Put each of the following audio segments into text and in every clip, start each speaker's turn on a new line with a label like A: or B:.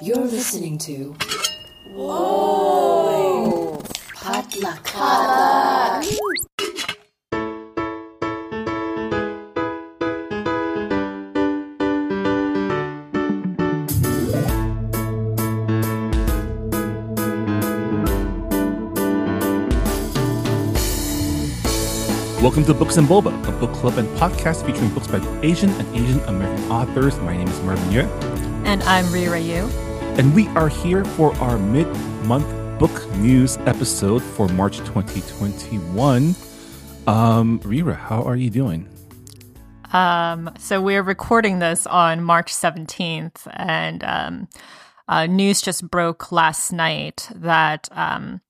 A: You're listening to. Whoa! Potluck. Potluck.
B: Welcome to Books and Boba, a book club and podcast featuring books by Asian and Asian American authors. My name is Marvin Yueh,
C: And I'm Reera Yoo.
B: And we are here for our mid-month book news episode for March 2021. Um, Reera, how are you doing?
C: Um, so we're recording this on March 17th, and um, uh, news just broke last night that um,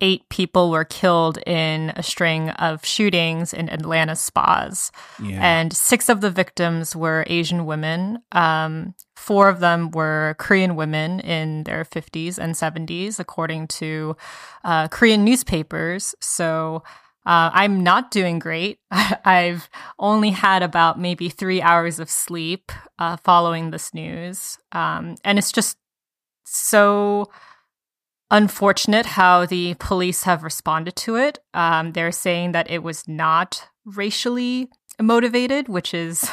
C: eight people were killed in a string of shootings in Atlanta spas.
B: Yeah.
C: And six of the victims were Asian women. Um, four of them were Korean women in their 50s and 70s, according to uh, Korean newspapers. So uh, I'm not doing great. I've only had about maybe three hours of sleep uh, following this news. Um, and it's just so unfortunate how the police have responded to it. Um, they're saying that it was not racially motivated, which is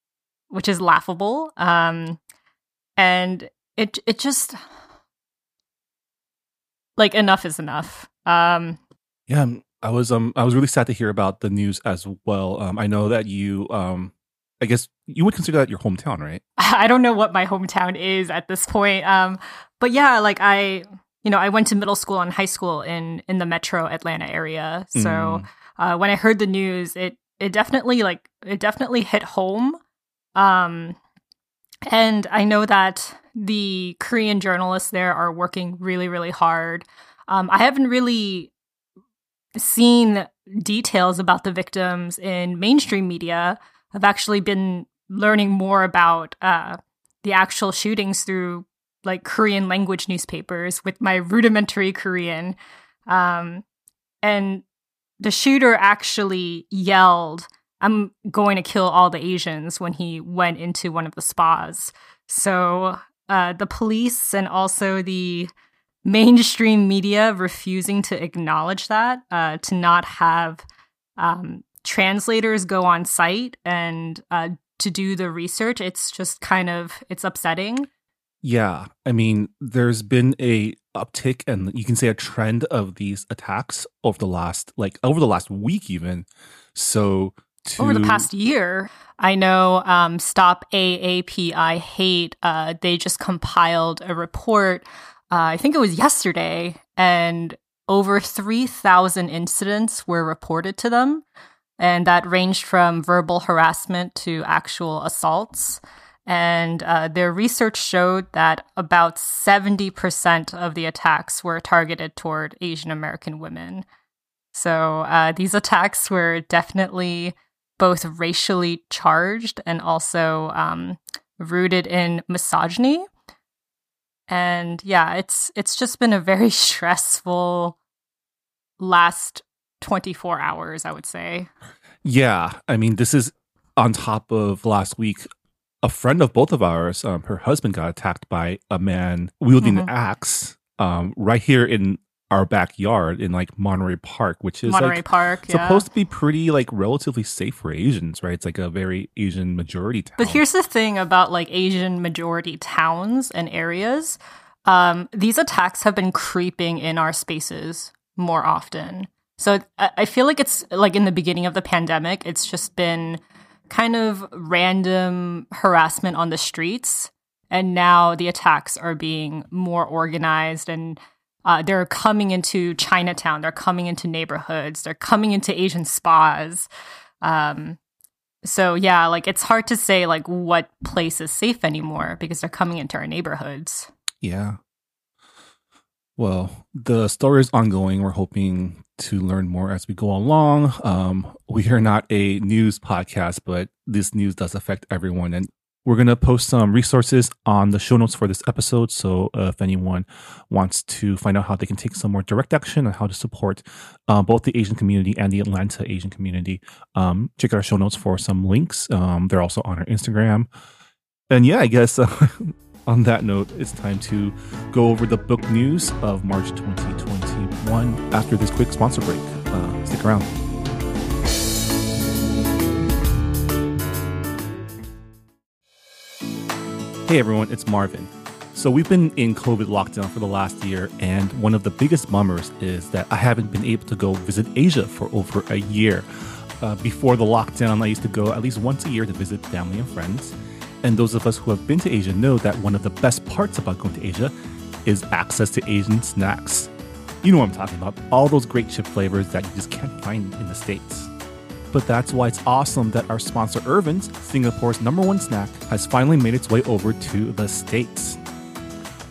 C: which is laughable. Um, and it it just like enough is enough. Um,
B: Yeah, um, I was um I was really sad to hear about the news as well. Um, I know that you um I guess you would consider that your hometown, right?
C: I don't know what my hometown is at this point. Um, but yeah, like I, you know, I went to middle school and high school in in the metro Atlanta area. So
B: Mm.
C: uh, when I heard the news, it it definitely like it definitely hit home. Um, and I know that the Korean journalists there are working really, really hard. Um, I haven't really seen details about the victims in mainstream media. I've actually been learning more about uh, the actual shootings through like Korean language newspapers with my rudimentary Korean. Um, and the shooter actually yelled, I'm going to kill all the Asians when he went into one of the spas. So uh, the police and also the mainstream media refusing to acknowledge that, uh, to not have um, translators go on site and uh, to do the research. It's just kind of it's upsetting.
B: Yeah, I mean, there's been a uptick and you can say a trend of these attacks over the last like over the last week even. So to,
C: over the past year. I know um, Stop AAPI Hate, uh, they just compiled a report, uh, I think it was yesterday, and over 3,000 incidents were reported to them. And that ranged from verbal harassment to actual assaults. And uh, their research showed that about 70% of the attacks were targeted toward Asian American women. So uh, these attacks were definitely both racially charged and also um, rooted in misogyny. And yeah, it's it's just been a very stressful last 24 hours, I would say.
B: Yeah, I mean, this is on top of last week. A friend of both of ours, um, her husband got attacked by a man wielding
C: Mhm.
B: an axe um, right here in our backyard in like Monterey Park, which is
C: Monterey
B: like
C: Park, yeah.
B: supposed to be pretty like relatively safe for Asians, right? It's like a very Asian majority town.
C: But here's the thing about like Asian majority towns and areas. Um, these attacks have been creeping in our spaces more often. So I feel like it's like in the beginning of the pandemic, it's just been kind of random harassment on the streets. And now the attacks are being more organized and uh, they're coming into Chinatown, they're coming into neighborhoods, they're coming into Asian spas. Um, so yeah, like it's hard to say like what place is safe anymore because they're coming into our neighborhoods.
B: Yeah. Well, the story is ongoing. We're hoping to learn more as we go along. Um, we are not a news podcast, but this news does affect everyone. And we're going to post some resources on the show notes for this episode. So uh, if anyone wants to find out how they can take some more direct action and how to support uh, both the Asian community and the Atlanta Asian community, um, check out our show notes for some links. Um, they're also on our Instagram. And yeah, I guess uh, on that note, it's time to go over the book news of March 2021 after this quick sponsor break. Uh, stick around. Hey everyone, it's Marvin. So we've been in COVID lockdown for the last year, and one of the biggest bummers is that I haven't been able to go visit Asia for over a year. Uh, before the lockdown, I used to go at least once a year to visit family and friends. And those of us who have been to Asia know that one of the best parts about going to Asia is access to Asian snacks. You know what I'm talking about. All those great chip flavors that you just can't find in the States. But that's why it's awesome that our sponsor Irvin's, Singapore's number one snack, has finally made its way over to the States.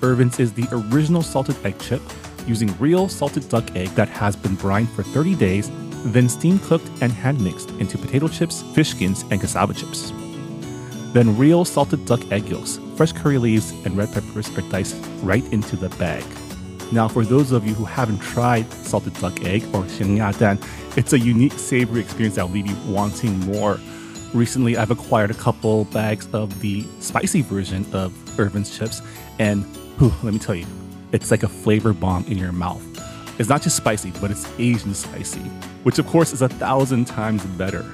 B: Irvin's is the original salted egg chip using real salted duck egg that has been brined for 30 days, then steam cooked and hand mixed into potato chips, fish skins, and cassava chips. Then real salted duck egg yolks, fresh curry leaves, and red peppers are diced right into the bag. Now, for those of you who haven't tried salted duck egg or dan, it's a unique savory experience that will leave you wanting more. Recently, I've acquired a couple bags of the spicy version of Irvin's chips, and whew, let me tell you, it's like a flavor bomb in your mouth. It's not just spicy, but it's Asian spicy, which of course is a thousand times better.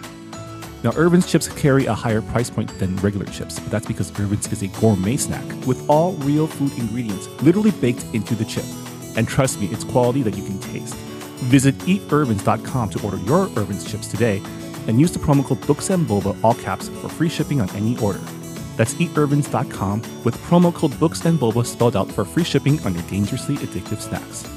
B: Now, Irvin's chips carry a higher price point than regular chips, but that's because Irvin's is a gourmet snack with all real food ingredients literally baked into the chip. And trust me, it's quality that you can taste. Visit eatirvins.com to order your Irvin's chips today and use the promo code Books and Boba, all caps, for free shipping on any order. That's eatirvins.com with promo code Books and Boba spelled out for free shipping on your dangerously addictive snacks.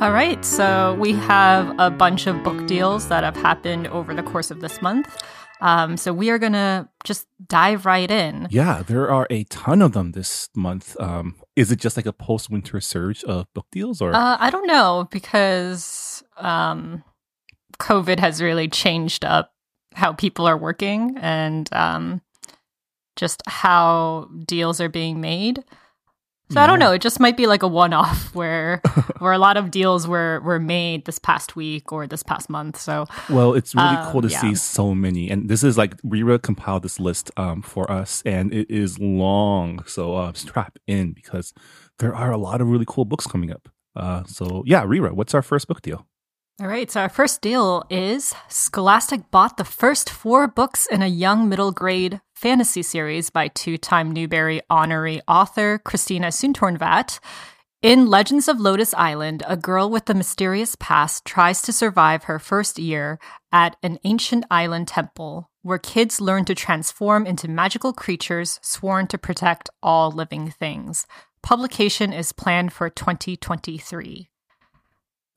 C: All right, so we have a bunch of book deals that have happened over the course of this month. Um, so we are going to just dive right in.
B: Yeah, there are a ton of them this month. Um, is it just like a post winter surge of book deals or?
C: Uh, I don't know because um, COVID has really changed up how people are working and um, just how deals are being made. So I don't know. It just might be like a one-off where where a lot of deals were were made this past week or this past month. So
B: Well, it's really
C: Um,
B: cool to
C: yeah.
B: see so many, and this is like Reera compiled this list um, for us, and it is long. So uh, strap in because there are a lot of really cool books coming up. Uh, so yeah, Reera, what's our first book deal?
C: All right, so our first deal is Scholastic bought the first four books in a young middle grade fantasy series by two time Newbery honorary author Christina Soontornvat. In Legends of Lotus Island, a girl with a mysterious past tries to survive her first year at an ancient island temple where kids learn to transform into magical creatures sworn to protect all living things. Publication is planned for 2023.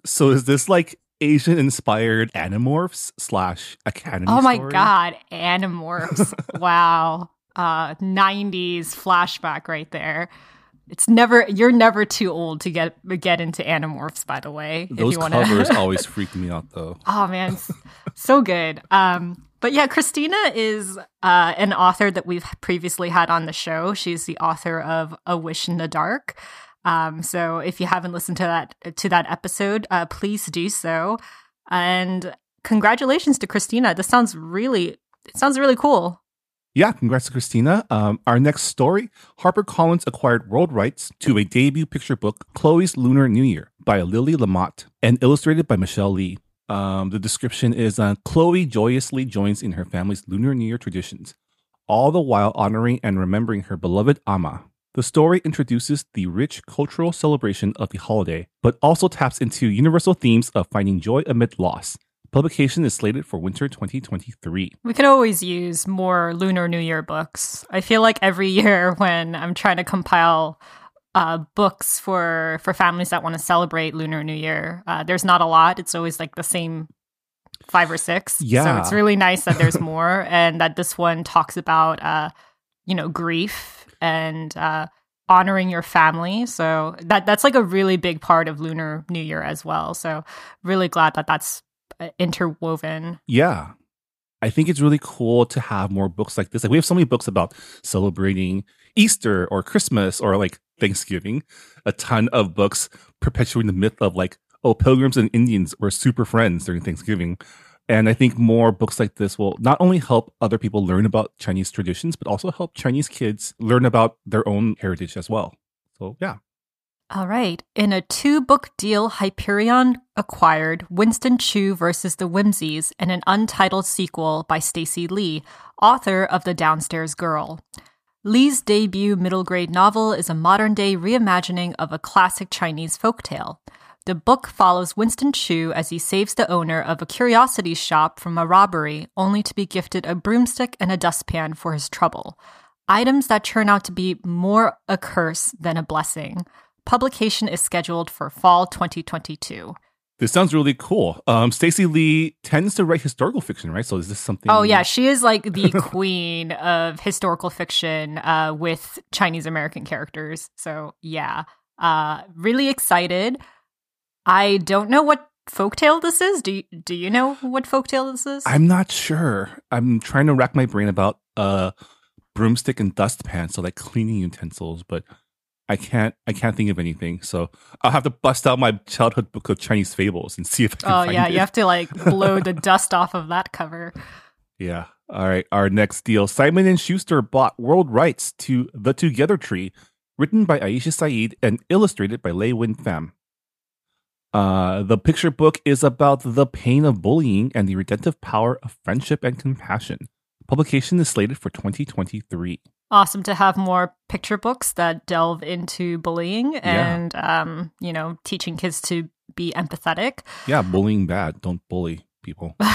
B: So is this like Asian inspired Animorphs slash Academy?
C: Oh my
B: story?
C: god, Animorphs. wow. Uh 90s flashback right there. It's never you're never too old to get get into Animorphs by the way. if
B: Those covers always freaked me out though.
C: Oh man, so good. Um, but yeah, Christina is uh, an author that we've previously had on the show. She's the author of A Wish in the Dark. Um, so if you haven't listened to that to that episode, uh, please do so. And congratulations to Christina. This sounds really it sounds really cool.
B: Yeah, congrats to Christina. Um, our next story HarperCollins acquired world rights to a debut picture book, Chloe's Lunar New Year, by Lily Lamotte and illustrated by Michelle Lee. Um, the description is uh, Chloe joyously joins in her family's Lunar New Year traditions, all the while honoring and remembering her beloved Amma. The story introduces the rich cultural celebration of the holiday, but also taps into universal themes of finding joy amid loss. Publication is slated for winter 2023.
C: We could always use more Lunar New Year books. I feel like every year when I'm trying to compile uh, books for for families that want to celebrate Lunar New Year, uh, there's not a lot. It's always like the same five or six.
B: Yeah.
C: So it's really nice that there's more and that this one talks about, uh, you know, grief and uh, honoring your family. So that that's like a really big part of Lunar New Year as well. So really glad that that's uh, interwoven.
B: Yeah. I think it's really cool to have more books like this. Like we have so many books about celebrating Easter or Christmas or like Thanksgiving. A ton of books perpetuating the myth of like, oh, pilgrims and Indians were super friends during Thanksgiving. And I think more books like this will not only help other people learn about Chinese traditions, but also help Chinese kids learn about their own heritage as well. So yeah.
C: All right. In a two book deal, Hyperion acquired Winston Chu versus the Whimsies and an untitled sequel by Stacey Lee, author of The Downstairs Girl. Lee's debut middle grade novel is a modern day reimagining of a classic Chinese folktale. The book follows Winston Chu as he saves the owner of a curiosity shop from a robbery, only to be gifted a broomstick and a dustpan for his trouble. Items that turn out to be more a curse than a blessing. Publication is scheduled for fall 2022.
B: This sounds really cool. Um, Stacey Lee tends to write historical fiction, right? So is this something?
C: Oh yeah, she is like the queen of historical fiction uh, with Chinese American characters. So yeah, uh, really excited. I don't know what folktale this is. Do you, do you know what folktale this is?
B: I'm not sure. I'm trying to rack my brain about uh broomstick and dustpan, so like cleaning utensils, but I can't I can't think of anything. So I'll have to bust out my childhood book of Chinese fables and see if I can
C: oh yeah,
B: it.
C: you have to like blow the dust off of that cover.
B: Yeah. All right. Our next deal. Simon and Schuster bought world rights to The Together Tree, written by Aisha Saeed and illustrated by LeUyen Pham. Uh, the picture book is about the pain of bullying and the redemptive power of friendship and compassion. Publication is slated for 2023.
C: Awesome to have more picture books that delve into bullying and um, you know, teaching kids to be empathetic.
B: Yeah, bullying bad. Don't bully people.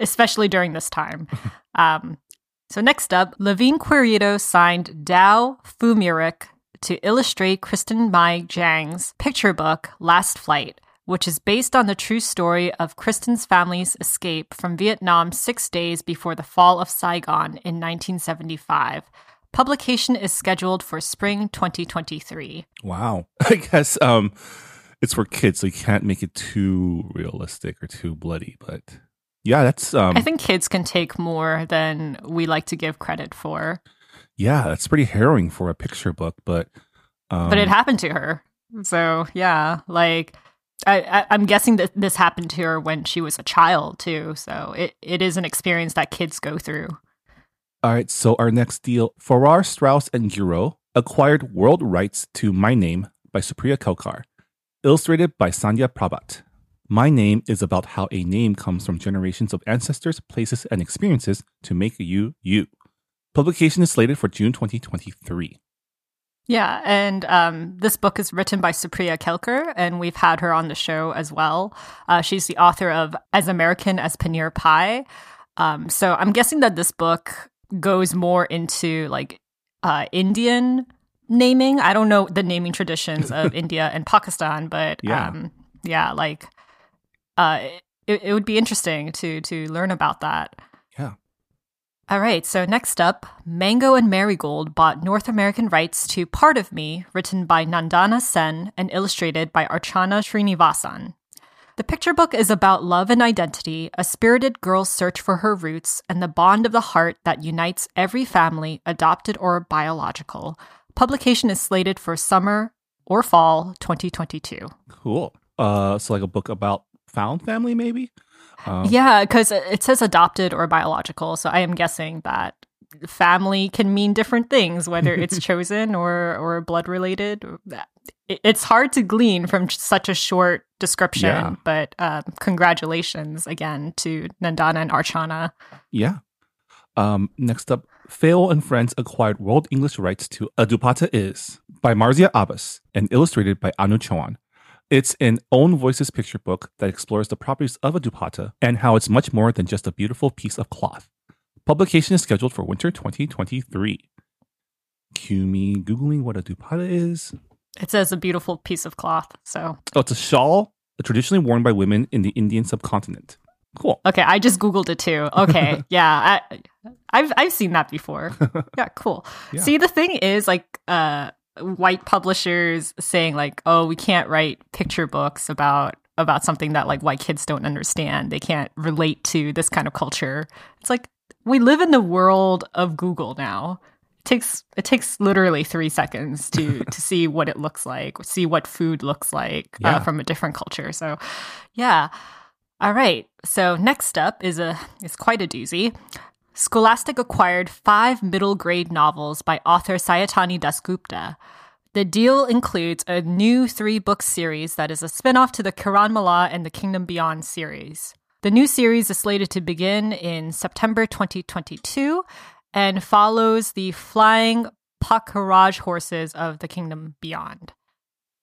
C: especially during this time. um, so next up, Levine Querido signed Dow Phumiruk to illustrate Kristen Mai Giang's picture book Last Flight, which is based on the true story of Kristen's family's escape from Vietnam six days before the fall of Saigon in 1975. Publication is scheduled for spring 2023.
B: Wow. I guess um it's for kids, so you can't make it too realistic or too bloody, but yeah, that's um
C: I think kids can take more than we like to give credit for.
B: Yeah, that's pretty harrowing for a picture book, but um
C: but it happened to her. So yeah, like I, I, I'm guessing that this happened to her when she was a child too. So it, it is an experience that kids go through.
B: All right, so our next deal, Farrar, Straus, and Giroux acquired world rights to My Name by Supriya Kelkar, illustrated by Sandhya Prabhat. My Name is about how a name comes from generations of ancestors, places, and experiences to make you you. Publication is slated for June 2023.
C: Yeah, and um, this book is written by Supriya Kelkar, and we've had her on the show as well. Uh, she's the author of As American as Paneer Pie. Um, so I'm guessing that this book goes more into like uh, Indian naming. I don't know the naming traditions of India and Pakistan, but
B: Yeah.
C: um, yeah, like uh, it, it would be interesting to to learn about that.
B: Yeah.
C: All right, so next up, Mango and Marigold bought North American rights to Part of Me, written by Nandana Sen and illustrated by Archana Srinivasan. The picture book is about love and identity, a spirited girl's search for her roots, and the bond of the heart that unites every family, adopted or biological. Publication is slated for summer or fall 2022.
B: Cool. Uh, so like a book about found family, maybe. Um,
C: Yeah, because it says adopted or biological. So I am guessing that family can mean different things, whether it's chosen or or blood related. It's hard to glean from such a short description.
B: Yeah.
C: But um, congratulations again to Nandana and Archana.
B: Yeah. Um, next up, Feiwel and Friends acquired world English rights to A Dupatta Is by Marzieh Abbas and illustrated by Anu Chouhan. It's an own voices picture book that explores the properties of a dupatta and how it's much more than just a beautiful piece of cloth. Publication is scheduled for winter 2023. Cue me Googling what a dupatta is.
C: It says a beautiful piece of cloth. So
B: Oh, it's a shawl traditionally worn by women in the Indian subcontinent. Cool.
C: Okay, I just googled it too. Okay, yeah, I, I've I've seen that before. Yeah, cool.
B: Yeah.
C: See, the thing is, like, uh, white publishers saying like, "Oh, we can't write picture books about about something that like white kids don't understand. They can't relate to this kind of culture." It's like we live in the world of Google now. It takes it takes literally three seconds to to see what it looks like, see what food looks like
B: Yeah.
C: uh, from a different culture. So, yeah. All right. So next up is a is quite a doozy. Scholastic acquired five middle grade novels by author Sayantani Dasgupta. The deal includes a new three book series that is a spin off to the Kiranmala and the Kingdom Beyond series. The new series is slated to begin in September 2022 and follows the flying Pakharaj horses of the Kingdom Beyond.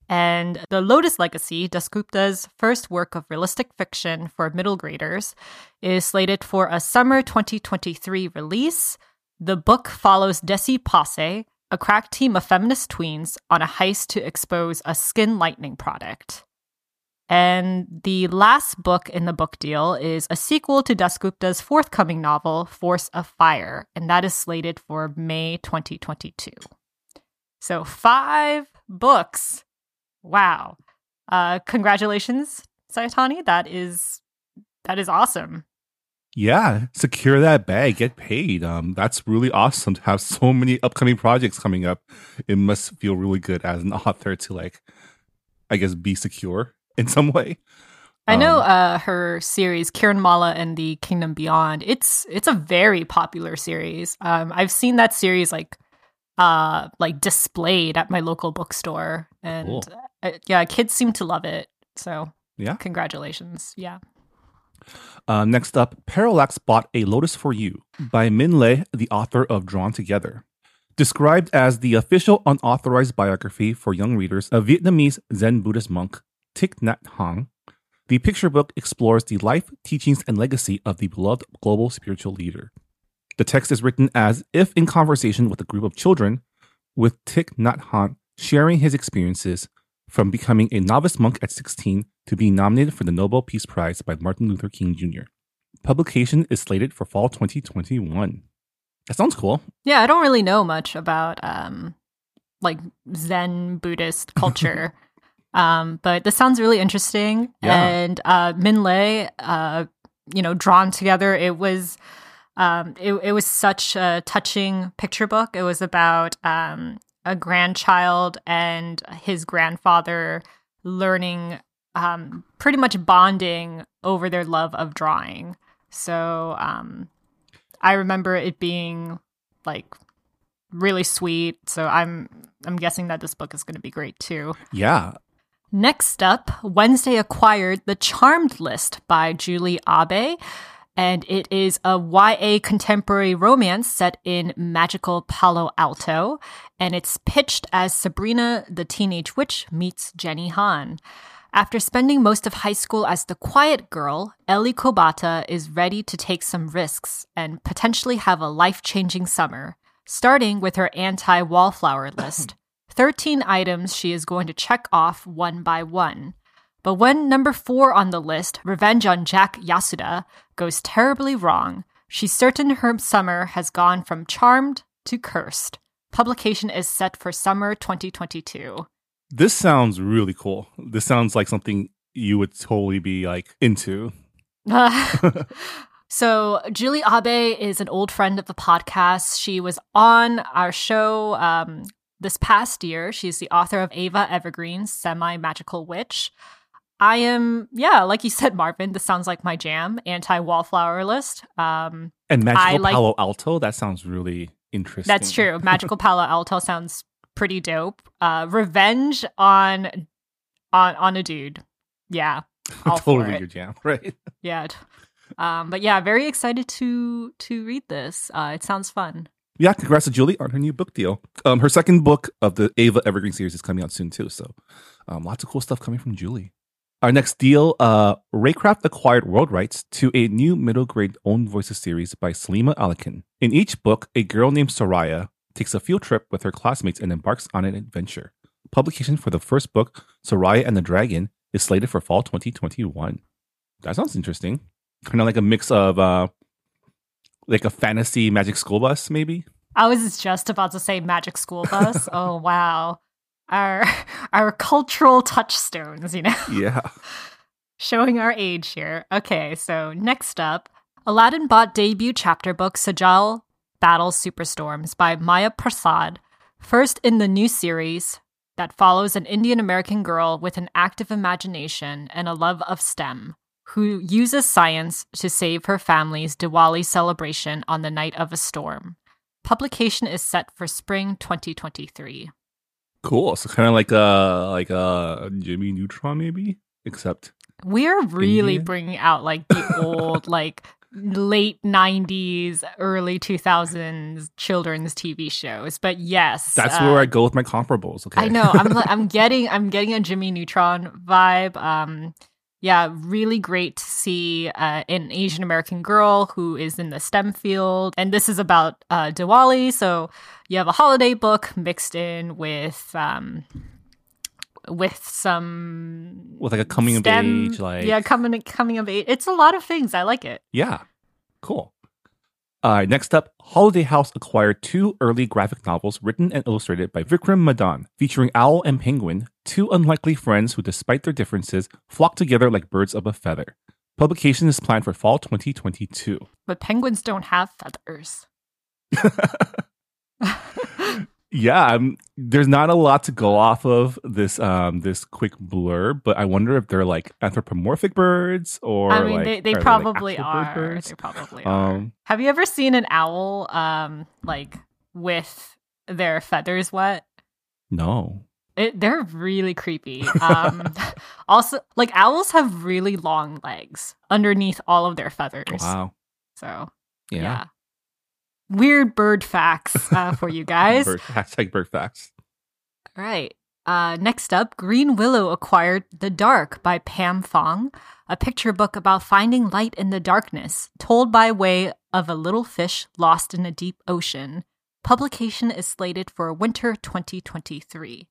C: And The Lotus Legacy, Dasgupta's first work of realistic fiction for middle graders, is slated for a summer 2023 release. The book follows Desi Passe, a crack team of feminist tweens, on a heist to expose a skin lightening product. And the last book in the book deal is a sequel to Dasgupta's forthcoming novel, Force of Fire, and that is slated for May 2022. So, five books. Wow. Uh, congratulations, Sayantani. That is that is awesome.
B: Yeah, secure that bag, get paid. Um, that's really awesome to have so many upcoming projects coming up. It must feel really good as an author to like, I guess, be secure in some way.
C: I know
B: Um,
C: uh, her series Kiranmala and the Kingdom Beyond. It's it's a very popular series. Um, I've seen that series like uh like displayed at my local bookstore, and
B: Cool.
C: Yeah, kids seem to love it. So
B: Yeah.
C: congratulations. Yeah.
B: Uh, next up, Parallax bought a Lotus for You by Minh Lê, the author of Drawn Together. Described as the official unauthorized biography for young readers of Vietnamese Zen Buddhist monk Thich Nhat Hanh, the picture book explores the life, teachings, and legacy of the beloved global spiritual leader. The text is written as if in conversation with a group of children, with Thich Nhat Hanh sharing his experiences from becoming a novice monk at 16 to being nominated for the Nobel Peace Prize by Martin Luther King Jr. Publication is slated for fall 2021. That sounds cool.
C: Yeah, I don't really know much about um like Zen Buddhist culture. um, but this sounds really interesting.
B: Yeah.
C: And uh Minh Lê, uh, you know, drawn together, it was um it, it was such a touching picture book. It was about um a grandchild and his grandfather learning um pretty much bonding over their love of drawing. So um I remember it being like really sweet. So I'm I'm guessing that this book is going to be great too.
B: Yeah.
C: Next up, Wednesday acquired The Charmed List by Julie Abe, and it is a YA contemporary romance set in magical Palo Alto, and it's pitched as Sabrina the Teenage Witch meets Jenny Han. After spending most of high school as the quiet girl, Ellie Kobata is ready to take some risks and potentially have a life changing summer, starting with her anti wallflower list. 13 items she is going to check off one by one. But when number four on the list, Revenge on Jack Yasuda, goes terribly wrong, she's certain her summer has gone from charmed to cursed. Publication is set for summer 2022.
B: This sounds really cool. This sounds like something you would totally be like into.
C: so Julie Abe is an old friend of the podcast. She was on our show um, this past year. She's the author of Eva Evergreen's Semi Magical Witch. I am, yeah, like you said, Marvin. This sounds like my jam. Anti wallflower list. Um,
B: And Magical
C: like-
B: Palo Alto, that sounds really interesting.
C: that's true. Magical Palo Alto sounds pretty dope. Uh, revenge on on on a dude. Yeah, all
B: totally your jam, right?
C: yeah. Um, but yeah, very excited to to read this. Uh, it sounds fun.
B: Yeah, congrats to Julie on her new book deal. Um, her second book of the Eva Evergreen series is coming out soon too. So, um, lots of cool stuff coming from Julie. Our next deal, uh, Reycraft acquired world rights to a new middle grade own voices series by Salima Alikhan. In each book, a girl named Soraya takes a field trip with her classmates and embarks on an adventure. Publication for the first book, Soraya and the Dragon, is slated for fall 2021. That sounds interesting. Kind of like a mix of uh like a fantasy magic school bus, maybe.
C: I was just about to say Magic School Bus. oh wow, our our cultural touchstones, you know,
B: Yeah.
C: showing our age here. Okay, so next up, Aladdin bought debut chapter book Sajal Battles Superstorms by Maya Prasad, first in the new series that follows an Indian American girl with an active imagination and a love of STEM who uses science to save her family's Diwali celebration on the night of a storm. Publication is set for spring 2023.
B: Cool. So kind of like a like a Jimmy Neutron, maybe, except
C: We're really
B: India?
C: bringing out like the old, like late 90s, early 2000s children's TV shows. But yes,
B: that's
C: uh,
B: where I go with my comparables. Okay.
C: I know. I'm I'm getting I'm getting a Jimmy Neutron vibe. Um yeah, really great to see uh, an Asian American girl who is in the STEM field. And this is about uh, Diwali. So you have a holiday book mixed in with um, with some
B: with like a coming
C: STEM
B: of age, like
C: yeah, coming coming of age. It's a lot of things. I like it.
B: Yeah. Cool. Uh, next up, Holiday House acquired two early graphic novels written and illustrated by Vikram Madan, featuring Owl and Penguin, two unlikely friends who, despite their differences, flock together like birds of a feather. Publication is planned for fall 2022.
C: But penguins don't have feathers.
B: Yeah, um, there's not a lot to go off of this um this quick blurb, but I wonder if they're like anthropomorphic birds or
C: I mean,
B: like,
C: they, they
B: are like,
C: probably
B: actual bird
C: are. They probably are.
B: Um,
C: Have you ever seen an owl, um, like with their feathers wet?
B: no.
C: It, they're really creepy. Um, also, like owls have really long legs underneath all of their feathers.
B: Wow.
C: So
B: Yeah.
C: yeah, weird bird facts uh, for you guys.
B: Bird, hashtag bird facts.
C: All right. Uh, next up, Greenwillow acquired The Dark by Pam Fong, a picture book about finding light in the darkness, told by way of a little fish lost in a deep ocean. Publication is slated for winter 2023.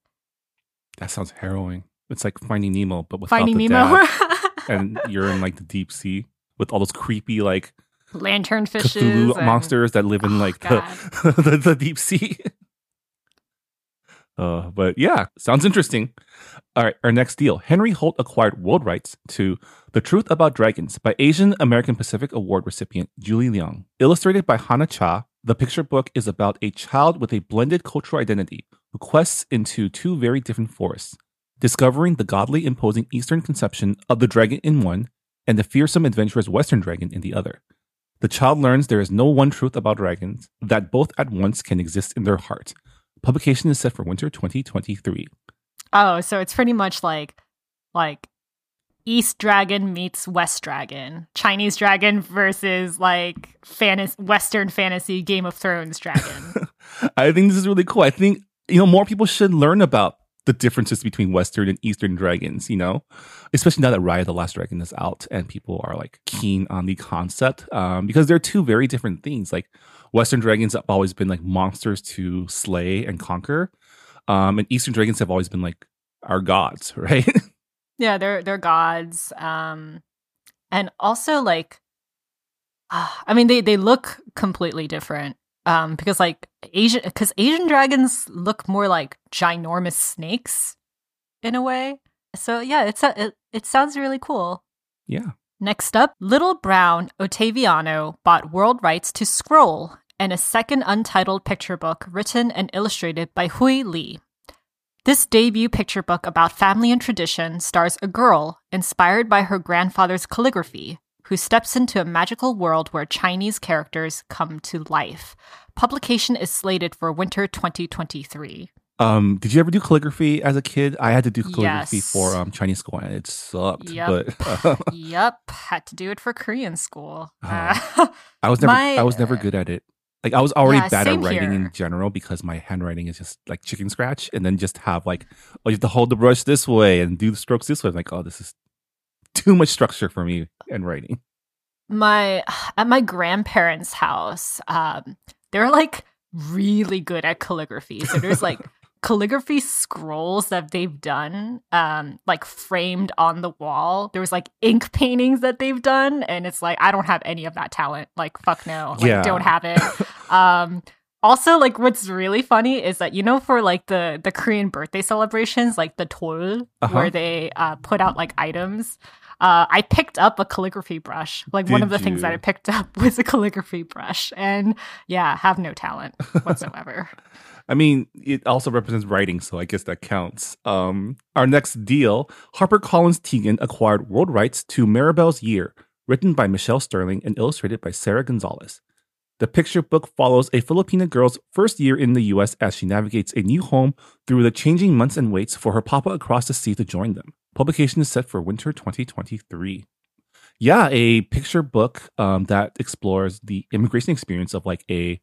B: That sounds harrowing. It's like Finding Nemo, but without
C: Finding
B: the
C: Nemo.
B: dad, and you're in like the deep sea with all those creepy like
C: Lantern fishes.
B: Cthulhu
C: and-
B: monsters that live in
C: Oh,
B: like the, the the deep sea. Uh, but yeah, sounds interesting. All right, our next deal. Henry Holt acquired world rights to The Truth About Dragons by Asian American Pacific Award recipient Julie Leung. Illustrated by Hanna Cha, the picture book is about a child with a blended cultural identity who quests into two very different forests, discovering the godly imposing Eastern conception of the dragon in one and the fearsome adventurous Western dragon in the other. The child learns there is no one truth about dragons, that both at once can exist in their heart. Publication is set for winter 2023.
C: Oh, so it's pretty much like like East Dragon meets West Dragon, Chinese Dragon versus like fantasy, Western fantasy Game of Thrones dragon.
B: I think this is really cool. I think, you know, more people should learn about the differences between Western and Eastern dragons, you know, especially now that Raya the Last Dragon is out and people are like keen on the concept um, because they're two very different things. Like Western dragons have always been like monsters to slay and conquer, um, and Eastern dragons have always been like our gods, right?
C: yeah, they're they're gods, um, and also like, ah, I mean, they they look completely different. Um, because like Asian, because Asian dragons look more like ginormous snakes in a way. So yeah, it's a, it it sounds really cool.
B: yeah.
C: Next up, Little Brown Ottaviano bought world rights to Scroll and a second untitled picture book written and illustrated by Hui Li. This debut picture book about family and tradition stars a girl inspired by her grandfather's calligraphy who steps into a magical world where Chinese characters come to life. Publication is slated for winter 2023.
B: Um, did you ever do calligraphy as a kid? I had to do calligraphy
C: Yes.
B: for um Chinese school and it sucked.
C: Yep.
B: But
C: yep, had to do it for Korean school.
B: Oh.
C: Uh,
B: I was never
C: My-
B: I was never good at it. Like I was already
C: Yeah,
B: bad at writing
C: here.
B: in general because my handwriting is just like chicken scratch, and then just have like oh you have to hold the brush this way and do the strokes this way. I'm like oh this is too much structure for me in writing.
C: my at my grandparents' house, um, they're like really good at calligraphy. So there's like calligraphy scrolls that they've done, um, like framed on the wall. There was like ink paintings that they've done, and it's like I don't have any of that talent. Like fuck no, like
B: Yeah.
C: don't have it. um, also, like what's really funny is that you know for like the the Korean birthday celebrations, like the toll,
B: Uh-huh.
C: where they uh, put out like items. Uh, I picked up a calligraphy brush. Like one of
B: Did
C: the things that? I picked up was a calligraphy brush, and yeah, have no talent whatsoever.
B: I mean, it also represents writing, so I guess that counts. Um, our next deal HarperCollins Tegen acquired world rights to Maribel's Year, written by Michelle Sterling and illustrated by Sarah Gonzalez. The picture book follows a Filipina girl's first year in the US as she navigates a new home through the changing months and waits for her papa across the sea to join them. Publication is set for winter 2023. Yeah, a picture book um, that explores the immigration experience of like a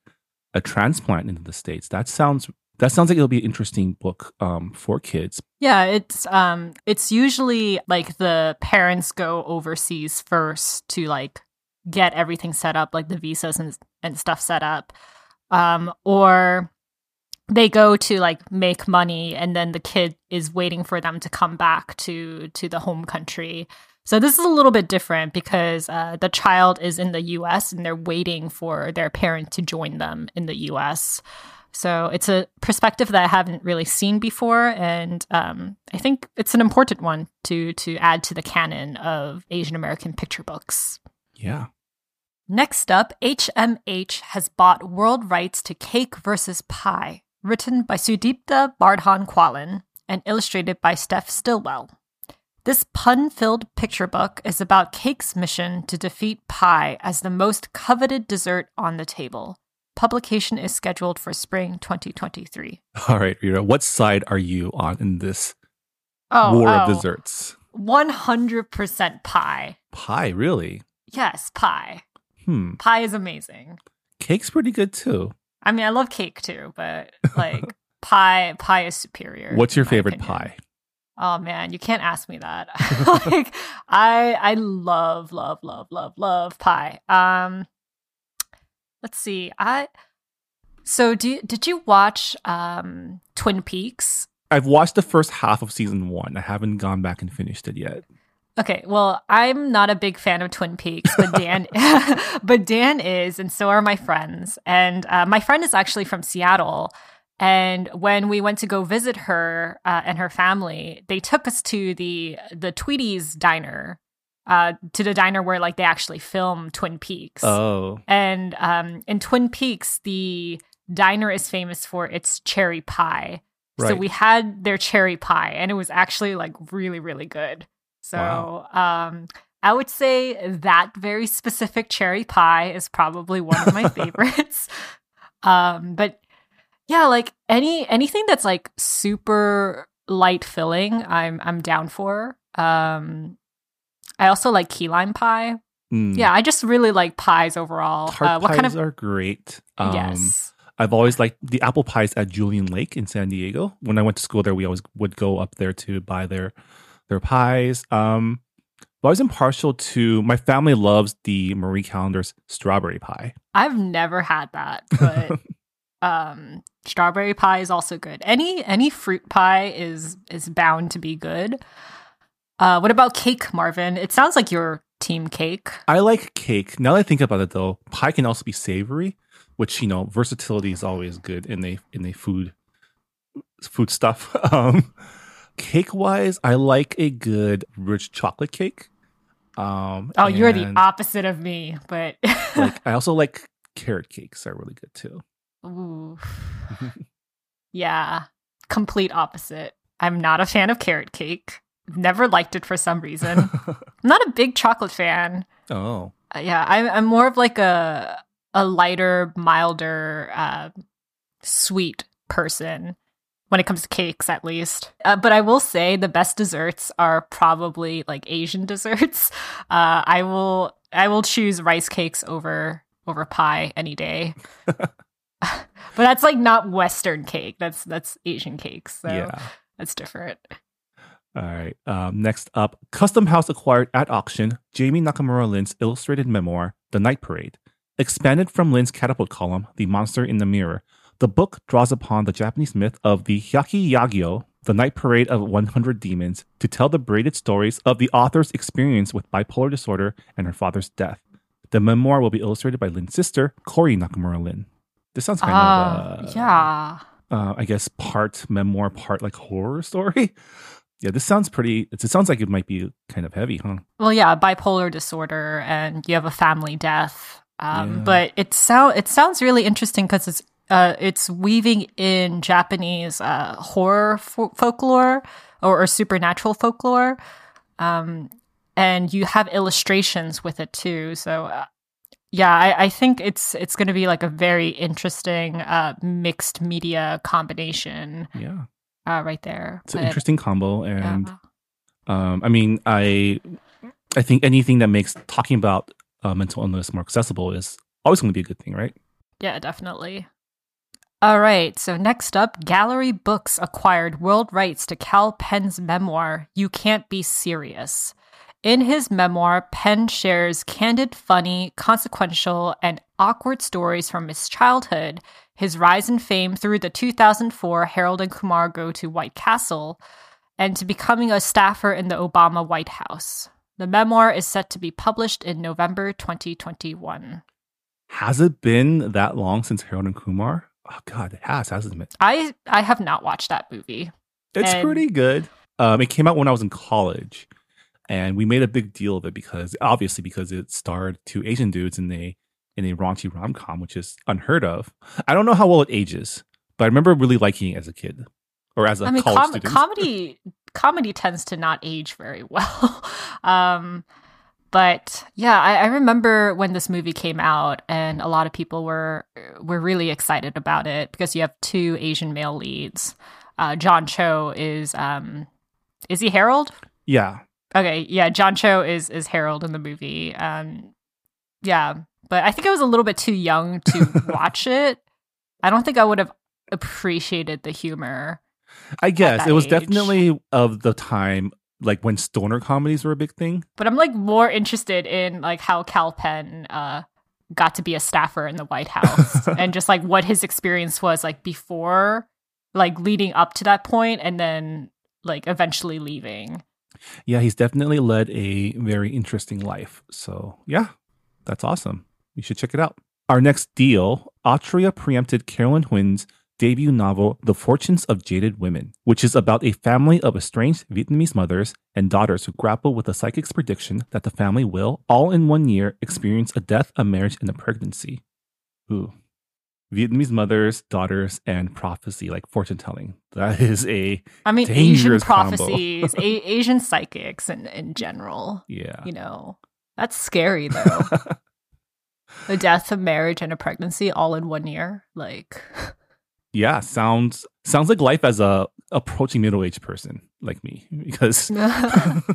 B: a transplant into the states. That sounds that sounds like it'll be an interesting book um, for kids.
C: Yeah, it's um it's usually like the parents go overseas first to like get everything set up, like the visas and and stuff set up. Um or they go to like make money and then the kid is waiting for them to come back to to the home country. So this is a little bit different because uh, the child is in the U.S. and they're waiting for their parent to join them in the U.S. So it's a perspective that I haven't really seen before, and um, I think it's an important one to to add to the canon of Asian American picture books.
B: Yeah.
C: Next up, HMH has bought world rights to Cake versus Pie, written by Sudipta Bardhan Quallen and illustrated by Steph Stillwell. This pun filled picture book is about Cake's mission to defeat pie as the most coveted dessert on the table. Publication is scheduled for spring 2023.
B: All right, Rita. What side are you on in this
C: Oh,
B: war
C: oh,
B: of desserts?
C: 100% pie.
B: Pie, really?
C: Yes, pie.
B: Hmm.
C: Pie is amazing.
B: Cake's pretty good too.
C: I mean, I love cake too, but like pie, pie is superior.
B: What's your favorite
C: opinion.
B: pie?
C: Oh man, you can't ask me that. like I I love love love love love pie. Um let's see. I So do you, did you watch um Twin Peaks?
B: I've watched the first half of season one. I haven't gone back and finished it yet.
C: Okay, well, I'm not a big fan of Twin Peaks, but Dan, but Dan is, and so are my friends. And uh, my friend is actually from Seattle. And when we went to go visit her uh, and her family, they took us to the the Twede's diner, uh, to the diner where like they actually film Twin Peaks.
B: Oh,
C: And um, in Twin Peaks, the diner is famous for its cherry pie. So we had their cherry pie, and it was actually like really, really good. So
B: Wow.
C: um, I would say that very specific cherry pie is probably one of my favorites. um, but yeah, like any anything that's like super light filling, I'm I'm down for. Um, I also like key lime pie.
B: Mm.
C: Yeah, I just really like pies overall.
B: Tart
C: uh, what
B: pies
C: kind of
B: are great. Um,
C: yes?
B: I've always liked the apple pies at Julian Lake in San Diego. When I went to school there, we always would go up there to buy their their pies. Um, but I was impartial to my family loves the Marie Callender's strawberry pie.
C: I've never had that, but um, strawberry pie is also good. Any any fruit pie is is bound to be good. Uh, what about cake, Marvin? It sounds like you're team cake.
B: I like cake. Now that I think about it, though, pie can also be savory, which you know, versatility is always good in a in a food food stuff. Um, cake wise, I like a good rich chocolate cake. Um,
C: Oh, you're the opposite of me, but
B: like I also like carrot cakes are really good too.
C: Ooh. yeah, complete opposite. I'm not a fan of carrot cake. Never liked it for some reason. I'm not a big chocolate fan.
B: oh,
C: Uh, yeah, I'm, I'm more of like a a lighter, milder, uh, sweet person when it comes to cakes, at least. Uh, but I will say the best desserts are probably like Asian desserts. Uh, I will I will choose rice cakes over over pie any day. but that's like not Western cake. That's that's Asian cakes. So
B: yeah.
C: that's different.
B: All right. Um, next up, Custom House acquired at auction Jami Nakamura Lin's illustrated memoir, The Night Parade. Expanded from Lin's catapult column, The Monster in the Mirror, The book draws upon the Japanese myth of the Hyakki Yagyo, the night parade of 100 demons, to tell the braided stories of the author's experience with bipolar disorder and her father's death. The memoir will be illustrated by Lin's sister, Cori Nakamura Lin. This sounds kind
C: Ah,
B: of, uh,
C: yeah.
B: uh, I guess, part memoir, part like horror story. Yeah, this sounds pretty, it sounds like it might be kind of heavy, huh?
C: Well, yeah, bipolar disorder, and you have a family death. Um,
B: Yeah.
C: But it sound it sounds really interesting because it's uh, it's weaving in Japanese uh, horror fo- folklore or, or supernatural folklore, um, and you have illustrations with it too. So. Uh, yeah, I, I think it's it's going to be like a very interesting uh, mixed media combination
B: Yeah.
C: uh, right there.
B: It's an interesting combo. And
C: yeah.
B: Um, I mean, I I think anything that makes talking about uh, mental illness more accessible is always going to be a good thing, right?
C: Yeah, definitely. All right, so next up, Gallery Books acquired world rights to Kal Penn's memoir, You Can't Be Serious. In his memoir, Penn shares candid, funny, consequential, and awkward stories from his childhood, his rise in fame through the 2004 Harold and Kumar Go to White Castle, and to becoming a staffer in the Obama White House. The memoir is set to be published in November 2021.
B: Has it been that long since Harold and Kumar? Oh God, it has, hasn't it?
C: I I have not watched that movie.
B: It's
C: And-
B: pretty good. Um, it came out when I was in college, and we made a big deal of it because obviously because it starred two Asian dudes in a in a raunchy rom com, which is unheard of. I don't know how well it ages, but I remember really liking it as a kid or as a
C: I mean,
B: college
C: com-
B: student.
C: comedy comedy tends to not age very well. um, but yeah, I, I remember when this movie came out, and a lot of people were were really excited about it because you have two Asian male leads. Uh, John Cho is um, is he Harold?
B: yeah,
C: Okay, yeah, John Cho is is Harold in the movie. Um, yeah, but I think I was a little bit too young to watch it. I don't think I would have appreciated the humor.
B: I guess it was
C: age.
B: definitely of the time, like when stoner comedies were a big thing.
C: But I'm like more interested in like how Kal Penn uh got to be a staffer in the White House and just like what his experience was like before like leading up to that point and then like eventually leaving.
B: Yeah, he's definitely led a very interesting life. So, yeah, that's awesome. You should check it out. Our next deal Atria preempted Carolyn Huynh's debut novel, The Fortunes of Jaded Women, which is about a family of estranged Vietnamese mothers and daughters who grapple with a psychic's prediction that the family will, all in one year, experience a death, a marriage, and a pregnancy. Ooh. Vietnamese mothers, daughters, and prophecy, like fortune telling. That is a,
C: I mean Asian prophecies, a- Asian psychics in, in general,
B: yeah.
C: you know. That's scary though. a death, a marriage, and a pregnancy all in one year. Like
B: yeah sounds sounds like life as a approaching middle-aged person like me because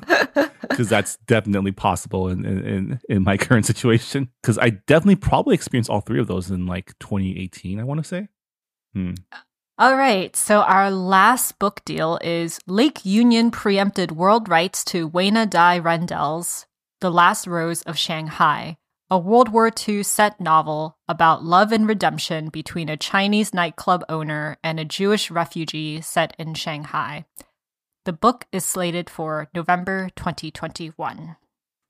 B: because that's definitely possible in, in in my current situation. Because i definitely probably experienced all three of those in like 2018 i want to say. Hmm.
C: All right, so our last book deal is Lake Union preempted world rights to Weina Dai Randel's The Last Rose of Shanghai, a World War II set novel about love and redemption between a Chinese nightclub owner and a Jewish refugee set in Shanghai. The book is slated for November 2021.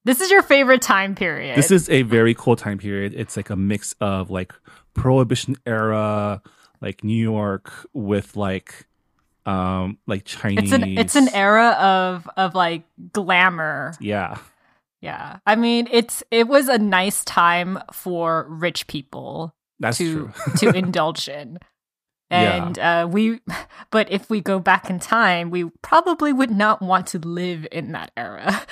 C: This is your favorite time period.
B: this is a very cool time period it's like a mix of like prohibition era like new york with like um like chinese
C: it's an it's an era of of like glamour
B: yeah
C: Yeah. I mean, it's it was a nice time for rich people
B: that's
C: to to indulge in.
B: Yeah.
C: And uh we but if we go back in time, we probably would not want to live in that era.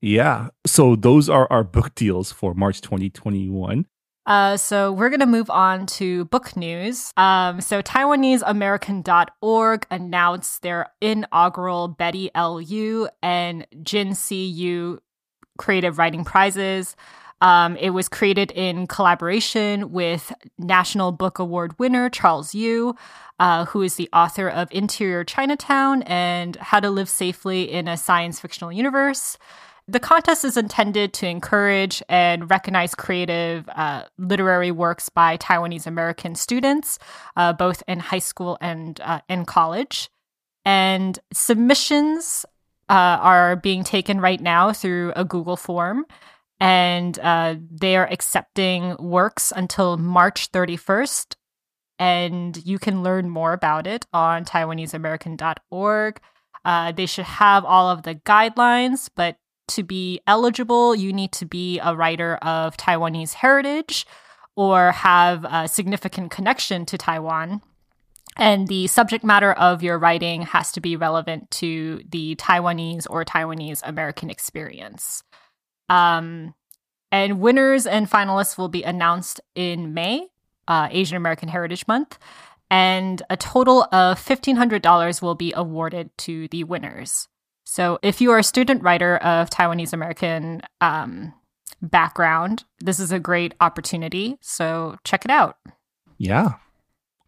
B: Yeah. So those are our book deals for March 2021.
C: Uh, so we're going to move on to book news. Um, so TaiwaneseAmerican.org announced their inaugural Betty L. Yu and Jin C. Yu creative writing prizes. Um, it was created in collaboration with National Book Award winner Charles Yu, uh, who is the author of Interior Chinatown and How to Live Safely in a Science Fictional Universe. the contest is intended to encourage and recognize creative uh, literary works by Taiwanese American students, uh, both in high school and uh, in college. And submissions uh, are being taken right now through a Google form. And uh, they are accepting works until March 31st. And you can learn more about it on TaiwaneseAmerican.org. Uh, they should have all of the guidelines, but to be eligible, you need to be a writer of Taiwanese heritage or have a significant connection to Taiwan. And the subject matter of your writing has to be relevant to the Taiwanese or Taiwanese American experience. Um, and winners and finalists will be announced in May, uh, Asian American Heritage Month and a total of $1,500 will be awarded to the winners. So, if you are a student writer of Taiwanese American um, background, this is a great opportunity. So, check it out.
B: Yeah.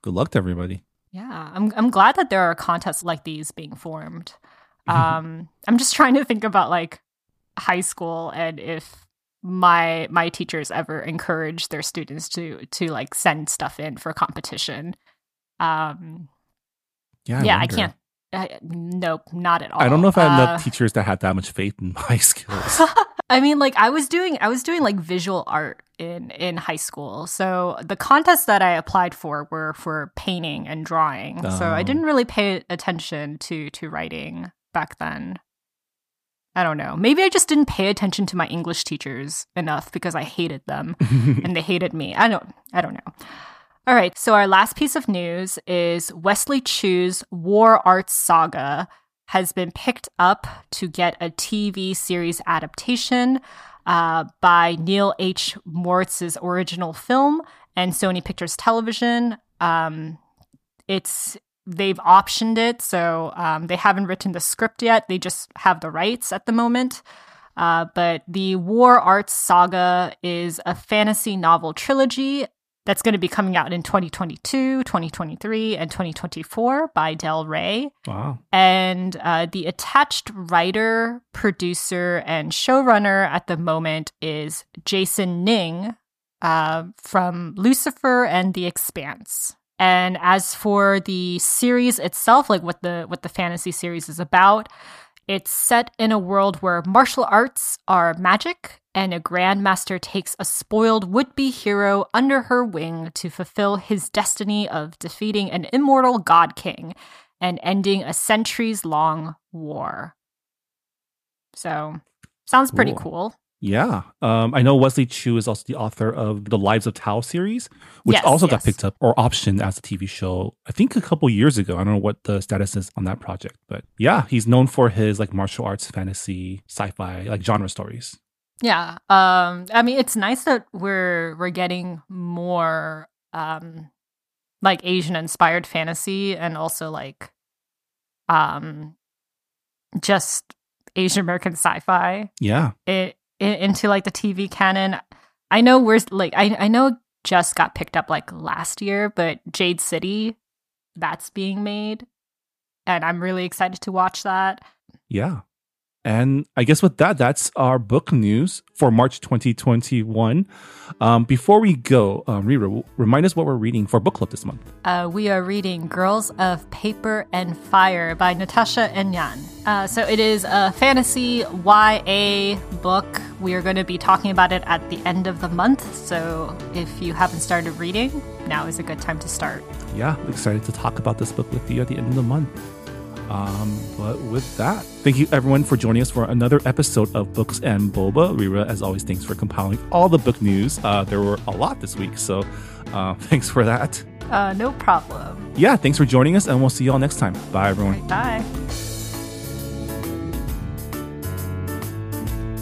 B: Good luck to everybody.
C: Yeah, I'm I'm glad that there are contests like these being formed. Um, I'm just trying to think about like high school and if my my teachers ever encourage their students to to like send stuff in for competition um,
B: yeah, I
C: yeah, I can't. I, nope, not at all.
B: I don't know if I have
C: Uh,
B: enough teachers that had that much faith in my skills.
C: I mean, like I was doing, I was doing like visual art in in high school. So the contests that I applied for were for painting and drawing. So I
B: Oh.
C: didn't really pay attention to to writing back then. I don't know. Maybe I just didn't pay attention to my English teachers enough because I hated them and they hated me. I don't I don't know. All right, so our last piece of news is Wesley Chu's War Arts Saga has been picked up to get a TV series adaptation uh, by Neil H. Moritz's original film and Sony Pictures Television. Um, it's they've optioned it, so um, they haven't written the script yet. They just have the rights at the moment. Uh, but the War Arts Saga is a fantasy novel trilogy that's going to be coming out in 2022, 2023, and 2024 by Del Rey.
B: wow.
C: And uh, the attached writer, producer, and showrunner at the moment is Jason Ning uh, from Lucifer and The Expanse. And as for the series itself, like what the what the fantasy series is about, it's set in a world where martial arts are magic, and a grandmaster takes a spoiled would be hero under her wing to fulfill his destiny of defeating an immortal god king and ending a centuries long war. So, sounds pretty
B: Cool.
C: cool.
B: Yeah. Um, I know Wesley Chu is also the author of the Lives of Tao series, which
C: Yes,
B: also got picked up or optioned as a TV show, I think a couple years ago. I don't know what the status is on that project, but yeah, he's known for his like martial arts, fantasy, sci-fi, like genre stories.
C: Yeah. Um I mean it's nice that we're we're getting more um like Asian inspired fantasy and also like um just Asian American sci-fi
B: Yeah.
C: it, it into like the TV canon. I know we're like I I know just got picked up like last year, but Jade City that's being made and I'm really excited to watch that.
B: Yeah. And I guess with that, that's our book news for March 2021. Um, before we go, um, Reera, remind us what we're reading for book club this month.
C: Uh, we are reading Girls of Paper and Fire by Natasha Ngan. Uh, so it is a fantasy YA book. We are going to be talking about it at the end of the month. So if you haven't started reading, now is a good time to start.
B: Yeah, excited to talk about this book with you at the end of the month. Um, but with that, thank you everyone for joining us for another episode of Books and Boba. Reera, as always, thanks for compiling all the book news. Uh, there were a lot this week, so uh, thanks for that.
C: Uh, no problem.
B: Yeah, thanks for joining us, and we'll see you all next time. Bye, everyone.
C: Bye.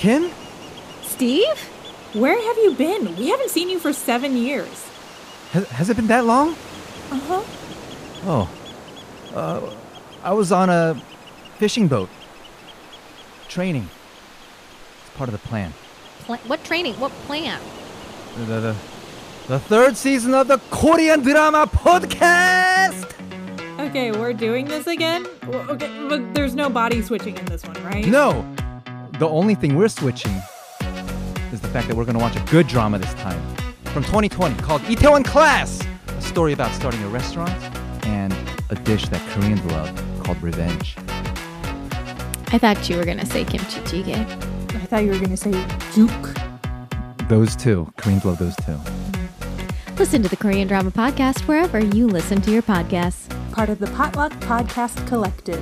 D: Kim?
E: Steve? Where have you been? We haven't seen you for seven years.
D: Has, has it been that long?
E: Uh huh.
D: Oh. Uh, I was on a fishing boat. Training. It's part of the plan.
F: Pla- what training? What plan?
D: The, the, the, the third season of the Korean drama podcast!
E: Okay, we're doing this again? Okay, but there's no body switching in this one, right?
D: No! The only thing we're switching is the fact that we're gonna watch a good drama this time. From 2020 called Itaewon Class! A story about starting a restaurant and a dish that Koreans love called revenge.
F: I thought you were gonna say kimchi jjigae.
E: I thought you were gonna say juk.
D: Those two. Koreans love those two.
F: Listen to the Korean Drama Podcast wherever you listen to your podcasts.
E: Part of the Potluck Podcast Collective.